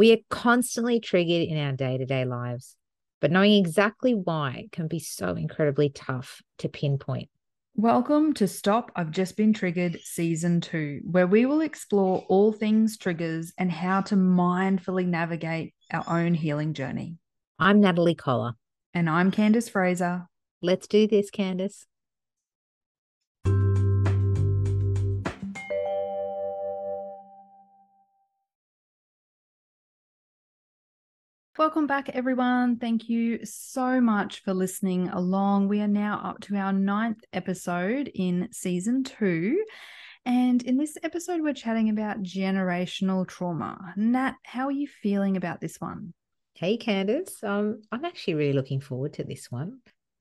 We are constantly triggered in our day to day lives, but knowing exactly why can be so incredibly tough to pinpoint. Welcome to Stop I've Just Been Triggered Season 2, where we will explore all things triggers and how to mindfully navigate our own healing journey. I'm Natalie Collar. And I'm Candace Fraser. Let's do this, Candace. Welcome back, everyone. Thank you so much for listening along. We are now up to our ninth episode in season two. And in this episode, we're chatting about generational trauma. Nat, how are you feeling about this one? Hey, Candace. Um, I'm actually really looking forward to this one.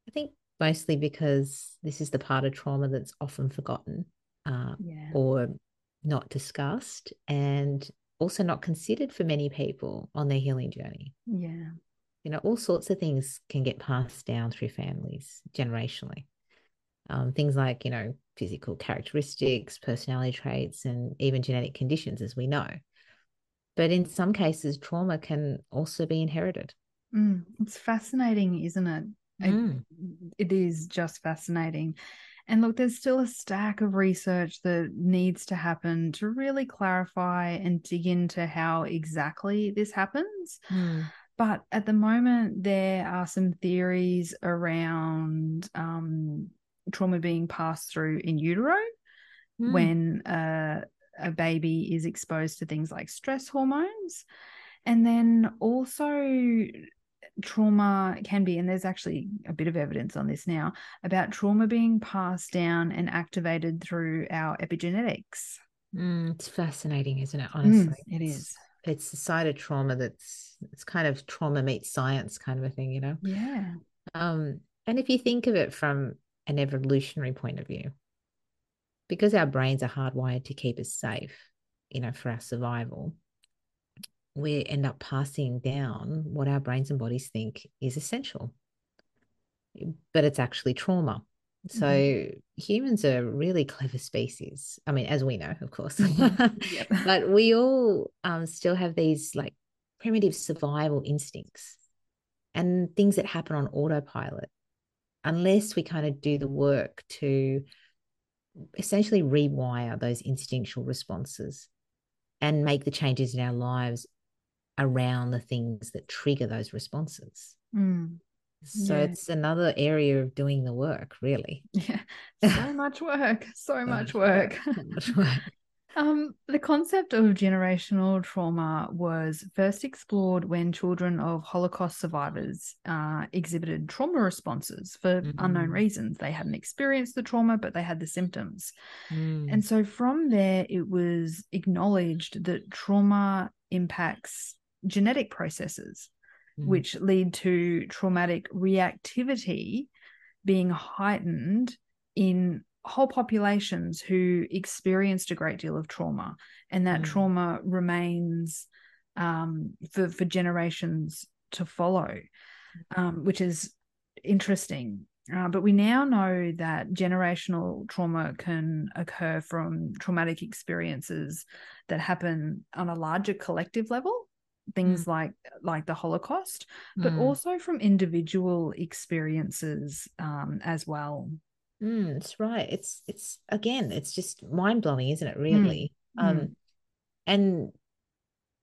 I think mostly because this is the part of trauma that's often forgotten uh, yeah. or not discussed. And also not considered for many people on their healing journey. Yeah. You know, all sorts of things can get passed down through families generationally. Um, things like, you know, physical characteristics, personality traits, and even genetic conditions, as we know. But in some cases, trauma can also be inherited. Mm, it's fascinating, isn't it? Mm. it? It is just fascinating. And look, there's still a stack of research that needs to happen to really clarify and dig into how exactly this happens. Mm. But at the moment, there are some theories around um, trauma being passed through in utero mm. when uh, a baby is exposed to things like stress hormones. And then also trauma can be, and there's actually a bit of evidence on this now about trauma being passed down and activated through our epigenetics. Mm, it's fascinating, isn't it? Honestly, mm, it is. It's the side of trauma that's it's kind of trauma meets science kind of a thing, you know. Yeah. Um, and if you think of it from an evolutionary point of view, because our brains are hardwired to keep us safe, you know, for our survival, we end up passing down what our brains and bodies think is essential. But it's actually trauma. So mm-hmm. humans are really clever species. I mean, as we know, of course, mm-hmm. but we all um, still have these like primitive survival instincts and things that happen on autopilot, unless we kind of do the work to essentially rewire those instinctual responses and make the changes in our lives around the things that trigger those responses. Mm. So yeah. it's another area of doing the work, really. Yeah. So much work. So, so much work. So much work. Um, the concept of generational trauma was first explored when children of Holocaust survivors uh, exhibited trauma responses for mm-hmm. unknown reasons. They hadn't experienced the trauma, but they had the symptoms. Mm. And so from there, it was acknowledged that trauma impacts genetic processes, mm. which lead to traumatic reactivity being heightened in whole populations who experienced a great deal of trauma, and that mm. trauma remains um, for for generations to follow, um, which is interesting. Uh, but we now know that generational trauma can occur from traumatic experiences that happen on a larger collective level things mm. like like the holocaust but mm. also from individual experiences um, as well mm, that's right it's it's again it's just mind-blowing isn't it mm, really um mm. and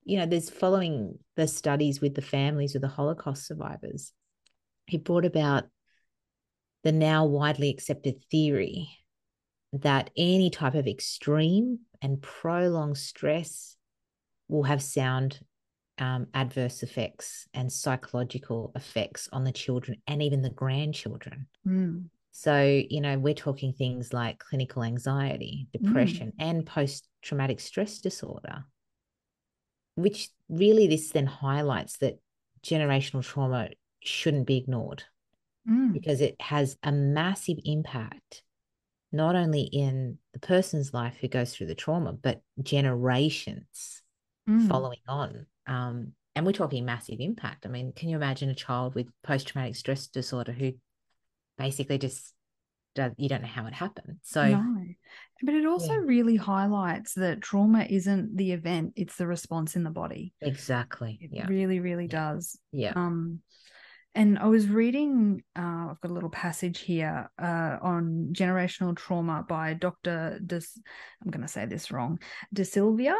you know there's following the studies with the families of the holocaust survivors he brought about the now widely accepted theory that any type of extreme and prolonged stress will have sound um, adverse effects and psychological effects on the children and even the grandchildren. Mm. So, you know, we're talking things like clinical anxiety, depression, mm. and post traumatic stress disorder, which really this then highlights that generational trauma shouldn't be ignored mm. because it has a massive impact not only in the person's life who goes through the trauma, but generations mm. following on. Um, and we're talking massive impact. I mean, can you imagine a child with post traumatic stress disorder who basically just you don't know how it happened. So no. But it also Yeah. really highlights that trauma isn't the event, it's the response in the body. exactly. It Yeah. really, really Yeah. does. Yeah. Um, and I was reading, uh, I've got a little passage here uh, on generational trauma by Dr. De, I'm going to say this wrong, De Silvia,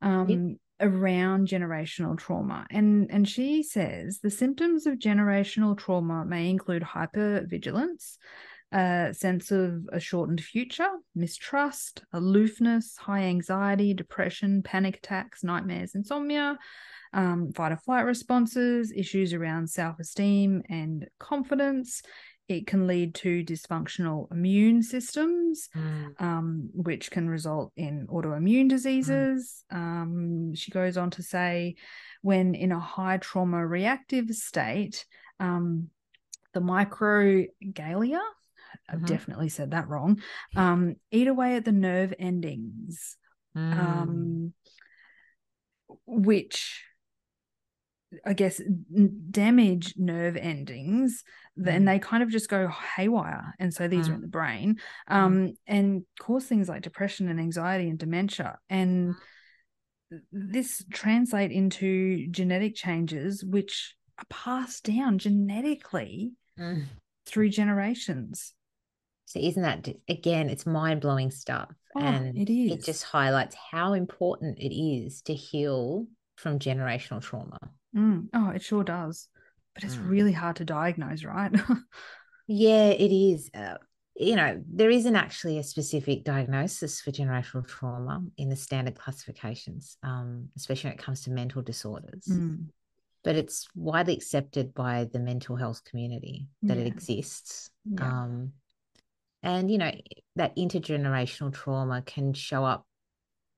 um, around generational trauma. And, and she says the symptoms of generational trauma may include hypervigilance, a sense of a shortened future, mistrust, aloofness, high anxiety, depression, panic attacks, nightmares, insomnia, um, fight or flight responses, issues around self esteem and confidence. It can lead to dysfunctional immune systems, Mm. um, which can result in autoimmune diseases. Um, she goes on to say, when in a high trauma reactive state, um, the microgalia, I've Mhm. definitely said that wrong, um, eat away at the nerve endings Mm. um, which I guess n- damage nerve endings, then Mm. they kind of just go haywire. And so these are Mm. in the brain um, and cause things like depression and anxiety and dementia. And this translate into genetic changes, which are passed down genetically Mm. through generations. So isn't that again? It's mind blowing stuff, Oh, and it is. it just highlights how important it is to heal from generational trauma. Mm. Oh, it sure does. But it's Mm. really hard to diagnose, right? Yeah, it is. Uh, you know, there isn't actually a specific diagnosis for generational trauma in the standard classifications, um, especially when it comes to mental disorders. Mm. But it's widely accepted by the mental health community that it exists. Yeah. Um, and, you know, that intergenerational trauma can show up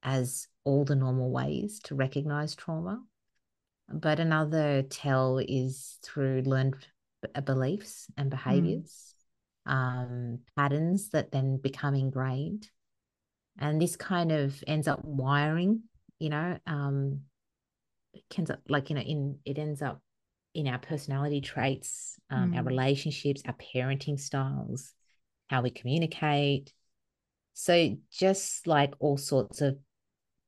as all the normal ways to recognize trauma. But another tell is through learned beliefs and behaviors, um, patterns that then become ingrained. And this kind of ends up wiring, you know, um, it ends up like, you know, in it ends up in our personality traits, um, our Mm. relationships, our parenting styles, how we communicate. So just like all sorts of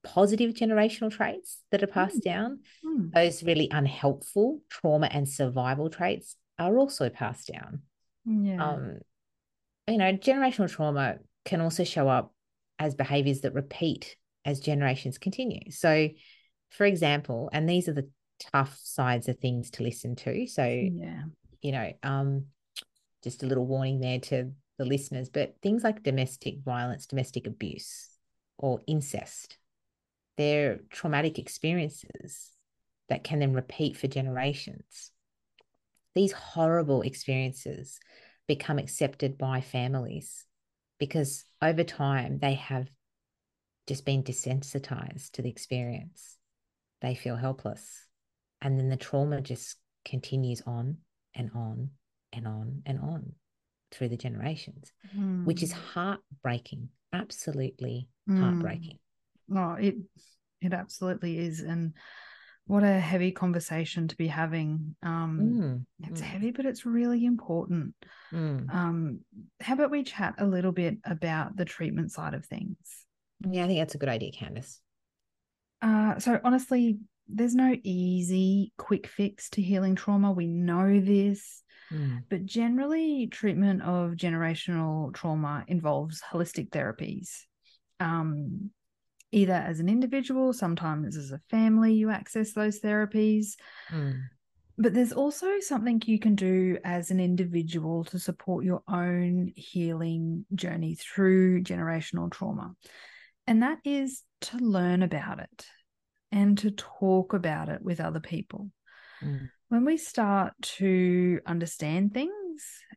positive generational traits that are passed Mm. down, Mm. those really unhelpful trauma and survival traits are also passed down. Yeah. Um, you know, generational trauma can also show up as behaviors that repeat as generations continue. So, for example, and these are the tough sides of things to listen to. So, yeah. you know, um, just a little warning there to the listeners, but things like domestic violence, domestic abuse, or incest, they're traumatic experiences that can then repeat for generations. These horrible experiences become accepted by families because over time they have just been desensitized to the experience. They feel helpless. And then the trauma just continues on and on and on and on through the generations, which is Mm. heartbreaking, absolutely Mm. heartbreaking. Oh, it it absolutely is, and what a heavy conversation to be having. Um, Mm, it's mm, heavy, but it's really important. mm. Um, how about we chat a little bit about the treatment side of things? Yeah, I think that's a good idea, Candace. Uh, so honestly, there's no easy quick fix to healing trauma. We know this. Mm, But generally, treatment of generational trauma involves holistic therapies. Um, either as an individual, sometimes as a family, you access those therapies. mm, But there's also something you can do as an individual to support your own healing journey through generational trauma. And that is to learn about it and to talk about it with other people mm, when we start to understand things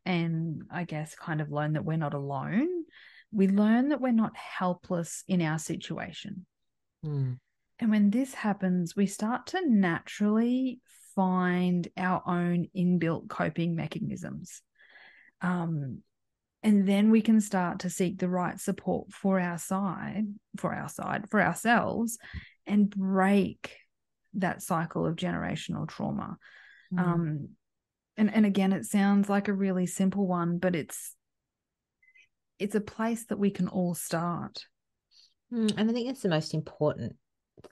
and I guess kind of learn that we're not alone, we learn that we're not helpless in our situation. mm, And when this happens, we start to naturally find our own inbuilt coping mechanisms. Um, and then we can start to seek the right support for our side, for our side, for ourselves, and break that cycle of generational trauma. mm. Um, and and again, it sounds like a really simple one, but it's it's a place that we can all start. Mm, and I think that's the most important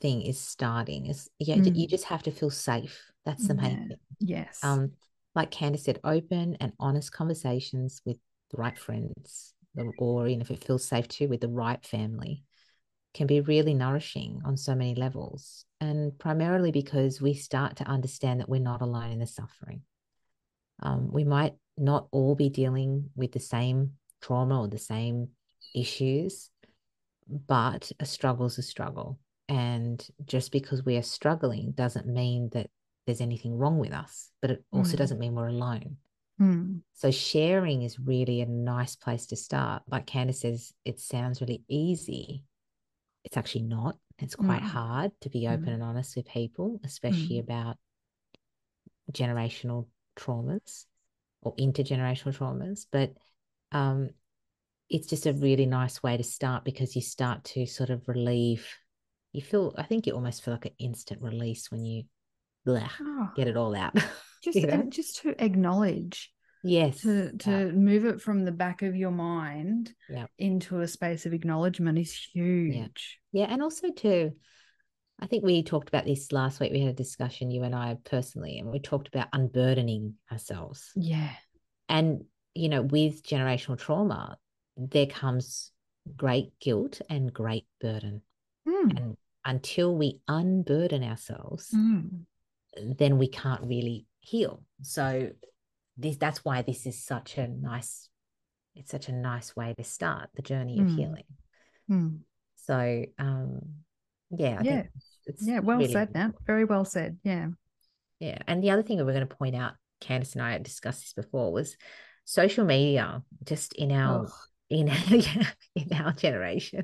thing is starting is yeah Mm. you just have to feel safe that's the main Yeah. thing Yes. um like Candace said open and honest conversations with the right friends or- or you know if it feels safe to with the right family can be really nourishing on so many levels and primarily because we start to understand that we're not alone in the suffering um, we might not all be dealing with the same trauma or the same issues but a struggle's a struggle and just because we are struggling doesn't mean that there's anything wrong with us but it also Mm. doesn't mean we're alone Mm. so sharing is really a nice place to start. Like Candace says, it sounds really easy. It's actually not. It's quite Mm. hard to be open Mm. and honest with people, especially Mm. about generational traumas or intergenerational traumas. But um, it's just a really nice way to start because you start to sort of relieve. You feel, I think you almost feel like an instant release when you bleh, Oh, get it all out. just you know? just to acknowledge yes. to to yeah, move it from the back of your mind Yeah. into a space of acknowledgement is huge. Yeah, yeah. and also to, I think we talked about this last week. We had a discussion, you and I personally, and we talked about unburdening ourselves. Yeah. And you know, with generational trauma, there comes great guilt and great burden. Mm. And until we unburden ourselves, Mm. then we can't really heal. So this that's why this is such a nice, it's such a nice way to start the journey of Mm. healing. Mm. So um yeah, I Yeah. think it's Yeah, well really said, that Very well said. Yeah. Yeah. And the other thing that we're going to point out, Candace and I had discussed this before, was social media just in our Ugh. in in our generation.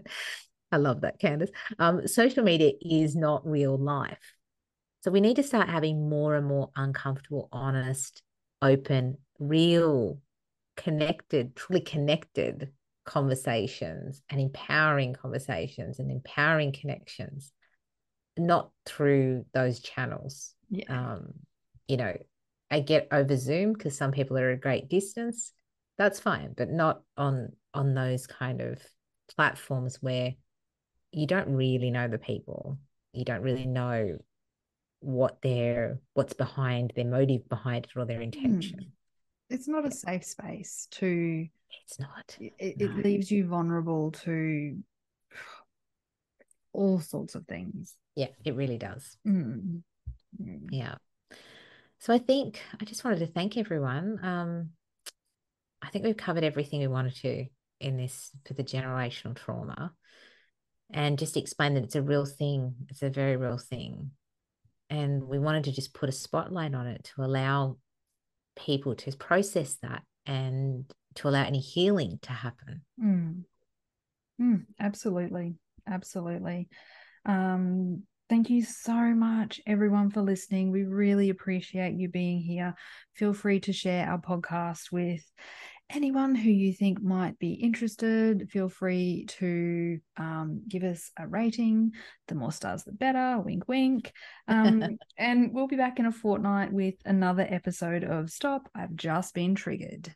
I love that, Candace. Um, social media is not real life. So we need to start having more and more uncomfortable, honest, open, real, connected, truly connected conversations and empowering conversations and empowering connections, not through those channels Yeah. um, you know, I get over Zoom because some people are a great distance. That's fine, but not on on those kind of platforms where you don't really know the people. You don't really know what their what's behind their motive behind it or their intention. it's not a safe space to It's not. it, it No. leaves you vulnerable to all sorts of things. Yeah, it really does. Mm. Yeah. So I think I just wanted to thank everyone. Um, I think we've covered everything we wanted to in this for the generational trauma and just explain that it's a real thing. It's a very real thing. And we wanted to just put a spotlight on it to allow people to process that and to allow any healing to happen. Mm. Mm, absolutely. Absolutely. Um, thank you so much, everyone, for listening. We really appreciate you being here. Feel free to share our podcast with anyone who you think might be interested. Feel free to um, give us a rating. The more stars, the better. Wink, wink. Um, and we'll be back in a fortnight with another episode of Stop. I've just been triggered.